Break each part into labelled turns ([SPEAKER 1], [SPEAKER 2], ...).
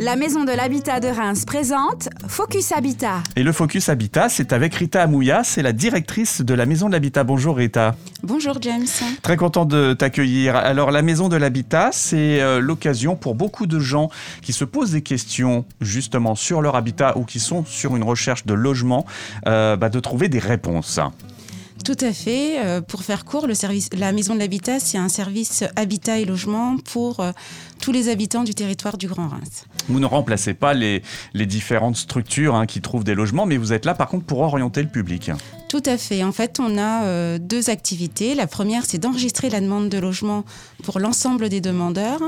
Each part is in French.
[SPEAKER 1] La Maison de l'Habitat de Reims présente Focus Habitat.
[SPEAKER 2] Et le Focus Habitat, c'est avec Rita Amouya, c'est la directrice de la Maison de l'Habitat. Bonjour Rita.
[SPEAKER 3] Bonjour James.
[SPEAKER 2] Très content de t'accueillir. Alors la Maison de l'Habitat, c'est euh, l'occasion pour beaucoup de gens qui se posent des questions justement sur leur habitat ou qui sont sur une recherche de logement, euh, bah, de trouver des réponses.
[SPEAKER 3] Tout à fait. Euh, pour faire court, le service, la Maison de l'Habitat, c'est un service habitat et logement pour euh, tous les habitants du territoire du Grand Reims.
[SPEAKER 2] Vous ne remplacez pas les, les différentes structures hein, qui trouvent des logements, mais vous êtes là par contre pour orienter le public.
[SPEAKER 3] Tout à fait. En fait, on a euh, deux activités. La première, c'est d'enregistrer la demande de logement pour l'ensemble des demandeurs.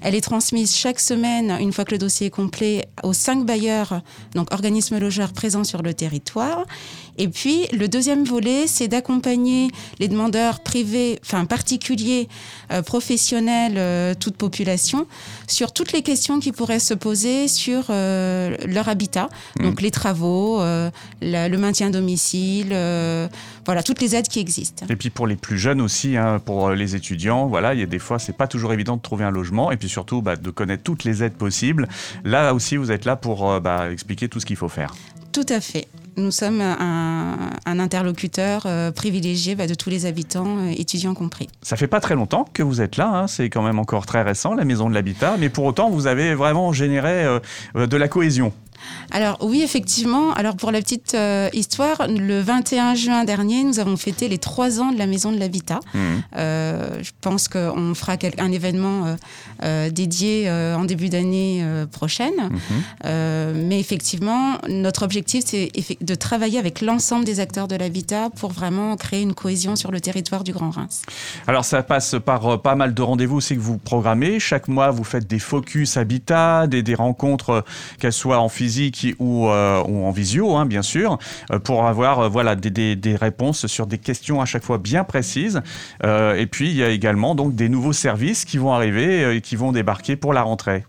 [SPEAKER 3] Elle est transmise chaque semaine, une fois que le dossier est complet, aux cinq bailleurs, donc organismes logeurs présents sur le territoire. Et puis, le deuxième volet, c'est d'accompagner les demandeurs privés, enfin particuliers, euh, professionnels, euh, toute population, sur toutes les questions qui pourraient se poser sur euh, leur habitat.
[SPEAKER 2] Mmh.
[SPEAKER 3] Donc, les travaux, euh, la- le maintien à domicile, euh, voilà, toutes les aides qui existent.
[SPEAKER 2] Et puis pour les plus jeunes aussi, hein, pour les étudiants, voilà, il y a des fois, c'est pas toujours évident de trouver un logement, et puis surtout bah, de connaître toutes les aides possibles. Là aussi, vous êtes là pour bah, expliquer tout ce qu'il faut faire.
[SPEAKER 3] Tout à fait. Nous sommes un, interlocuteur euh, privilégié bah, de tous les habitants, euh, étudiants compris.
[SPEAKER 2] Ça fait pas très longtemps que vous êtes là, hein, c'est quand même encore très récent, la maison de l'habitat, mais pour autant, vous avez vraiment généré euh, euh, de la cohésion.
[SPEAKER 3] Alors oui, effectivement. Alors pour la petite euh, histoire, le 21 juin dernier, nous avons fêté les trois ans de la Maison de l'Habitat.
[SPEAKER 2] Mhm.
[SPEAKER 3] Euh, je pense qu'on fera quel- un événement euh, dédié en début d'année prochaine. Euh, mais effectivement, notre objectif, c'est de travailler avec l'ensemble des acteurs de l'habitat pour vraiment créer une cohésion sur le territoire du Grand Reims.
[SPEAKER 2] Alors ça passe par pas mal de rendez-vous aussi que vous programmez. Chaque mois, vous faites des focus habitat, des, des rencontres, qu'elles soient en physique ou, euh, ou en visio, hein, bien sûr, euh, pour avoir euh, voilà, des, des- des réponses sur des questions à chaque fois bien précises. Et puis, il y a également donc, des nouveaux services qui vont arriver et qui vont débarquer pour la rentrée.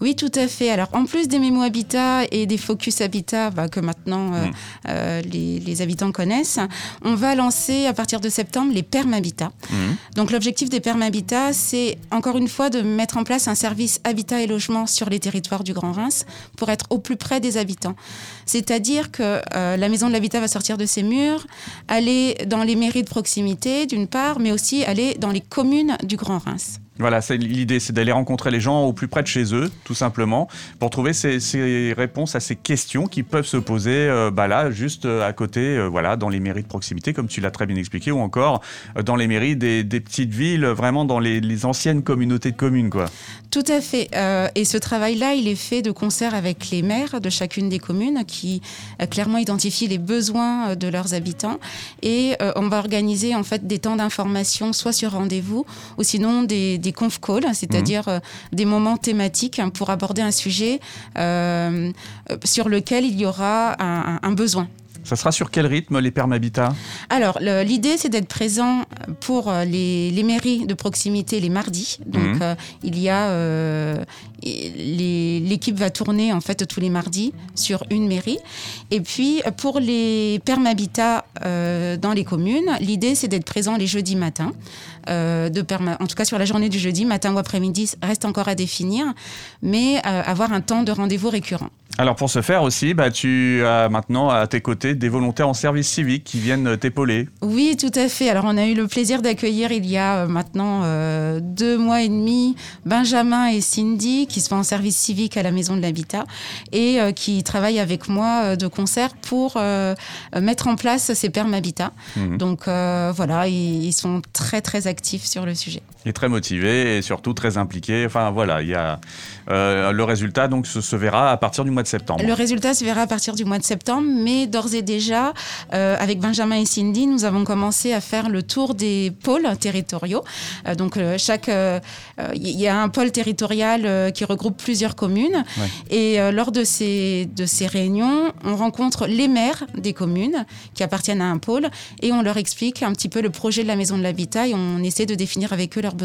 [SPEAKER 3] Oui, tout à fait. Alors, en plus des mémos habitat et des focus habitat bah, que maintenant euh,
[SPEAKER 2] Mm.
[SPEAKER 3] euh, les, les habitants connaissent, on va lancer à partir de septembre les perm habitat.
[SPEAKER 2] Mhm.
[SPEAKER 3] Donc, l'objectif des perm habitat, c'est encore une fois de mettre en place un service habitat et logement sur les territoires du Grand Reims pour être au plus près des habitants. C'est-à-dire que euh, la maison de l'habitat va sortir de ses murs, aller dans les mairies de proximité, d'une part, mais aussi aller dans les communes du Grand Reims.
[SPEAKER 2] Voilà, l'idée, c'est d'aller rencontrer les gens au plus près de chez eux, tout simplement, pour trouver ces, réponses à ces questions qui peuvent se poser, euh, bah là, juste euh, à côté, euh, voilà, dans les mairies de proximité, comme tu l'as très bien expliqué, ou encore dans les mairies des, petites villes, vraiment dans les, anciennes communautés de communes, quoi.
[SPEAKER 3] Tout à fait. Et ce travail-là, il est fait de concert avec les maires de chacune des communes qui clairement identifient les besoins de leurs habitants. Et on va organiser en fait des temps d'information, soit sur rendez-vous, ou sinon des conf calls, c'est-à-dire euh, des moments thématiques hein, pour aborder un sujet euh, euh, sur lequel il y aura un besoin.
[SPEAKER 2] Ça sera sur quel rythme les permabitats
[SPEAKER 3] Alors, l'idée, c'est d'être présent pour euh, les, les mairies de proximité les mardis. Donc,
[SPEAKER 2] Mhm.
[SPEAKER 3] euh, il y a euh, l'équipe va tourner en fait tous les mardis sur une mairie. Et puis, pour les permabitats euh, dans les communes, l'idée, c'est d'être présent les jeudis matins. de perma- en tout cas, sur la journée du jeudi, matin ou après-midi, reste encore à définir, mais avoir un temps de rendez-vous récurrent.
[SPEAKER 2] Alors pour ce faire aussi, bah, tu as maintenant à tes côtés des volontaires en service civique qui viennent t'épauler.
[SPEAKER 3] Oui, tout à fait. Alors, on a eu le plaisir d'accueillir il y a euh, maintenant euh, deux mois et demi Benjamin et Cindy qui sont en service civique à la Maison de l'Habitat et euh, qui travaillent avec moi de concert pour euh, mettre en place ces permes habitat.
[SPEAKER 2] Mhm.
[SPEAKER 3] Donc, voilà, ils, ils sont très, très actifs sur le sujet.
[SPEAKER 2] Est très motivé et surtout très impliqué. Enfin voilà, il y a euh, le résultat donc se, se verra à partir du mois de septembre.
[SPEAKER 3] Le résultat se verra à partir du mois de septembre, mais d'ores et déjà, euh, avec Benjamin et Cindy, nous avons commencé à faire le tour des pôles territoriaux. Euh, donc, chaque, il y a un pôle territorial qui regroupe plusieurs communes,
[SPEAKER 2] Ouais.
[SPEAKER 3] et lors de ces de ces réunions, on rencontre les maires des communes qui appartiennent à un pôle, et on leur explique un petit peu le projet de la maison de l'habitat, et on essaie de définir avec eux leurs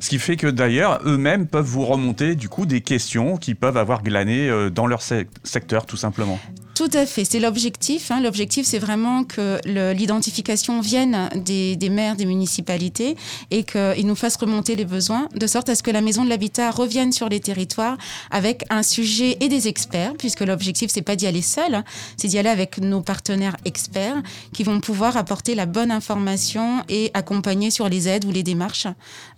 [SPEAKER 2] Ce qui fait que d'ailleurs, eux-mêmes peuvent vous remonter du coup des questions qu'ils peuvent avoir glanées euh, dans leur sec- secteur tout simplement.
[SPEAKER 3] Tout à fait, c'est l'objectif. Hein. L'objectif, c'est vraiment que l'identification vienne des, des, maires, des municipalités et qu'ils nous fassent remonter les besoins, de sorte à ce que la maison de l'habitat revienne sur les territoires avec un sujet et des experts, puisque l'objectif, c'est pas d'y aller seul, hein. c'est d'y aller avec nos partenaires experts qui vont pouvoir apporter la bonne information et accompagner sur les aides ou les démarches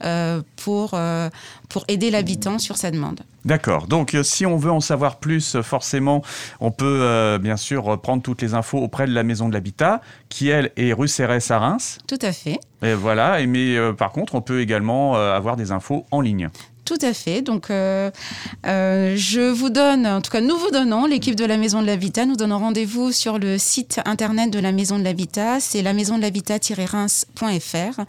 [SPEAKER 3] euh, pour, euh, pour aider l'habitant sur sa demande.
[SPEAKER 2] D'accord. Donc, euh, si on veut en savoir plus, forcément, on peut bien sûr prendre toutes les infos auprès de la Maison de l'Habitat, qui elle est rue Cérès à Reims.
[SPEAKER 3] Tout à fait.
[SPEAKER 2] Et voilà. mais par contre, on peut également avoir des infos en ligne.
[SPEAKER 3] Tout à fait. Donc, euh, euh, je vous donne, en tout cas, nous vous donnons, l'équipe de la Maison de l'Habitat, nous donnons rendez-vous sur le site internet de la Maison de l'Habitat. C'est la maison de l'habitat-reims.fr,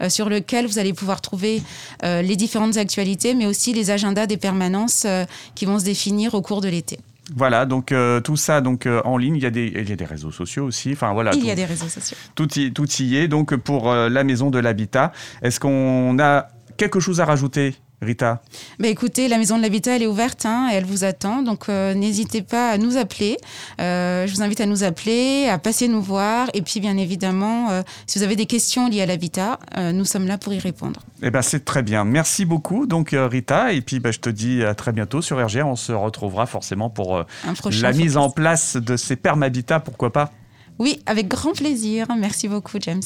[SPEAKER 3] euh, sur lequel vous allez pouvoir trouver les différentes actualités, mais aussi les agendas des permanences qui vont se définir au cours de l'été.
[SPEAKER 2] Voilà, donc tout ça donc en ligne, il y, a des, il y a des réseaux sociaux aussi. Enfin voilà.
[SPEAKER 3] Il y a des réseaux sociaux.
[SPEAKER 2] Tout y, tout y est. Donc pour la maison de l'habitat, est-ce qu'on a quelque chose à rajouter? Rita
[SPEAKER 3] bah Écoutez, la maison de l'habitat, elle est ouverte, hein, elle vous attend. Donc, euh, n'hésitez pas à nous appeler. Euh, je vous invite à nous appeler, à passer nous voir. Et puis, bien évidemment, euh, si vous avez des questions liées à l'habitat, nous sommes là pour y répondre.
[SPEAKER 2] Eh ben, c'est très bien. Merci beaucoup, donc, Rita. Et puis, bah, je te dis à très bientôt sur RGR. On se retrouvera forcément pour la mise en place de ces permabitats, pourquoi pas?
[SPEAKER 3] Oui, avec grand plaisir. Merci beaucoup, James.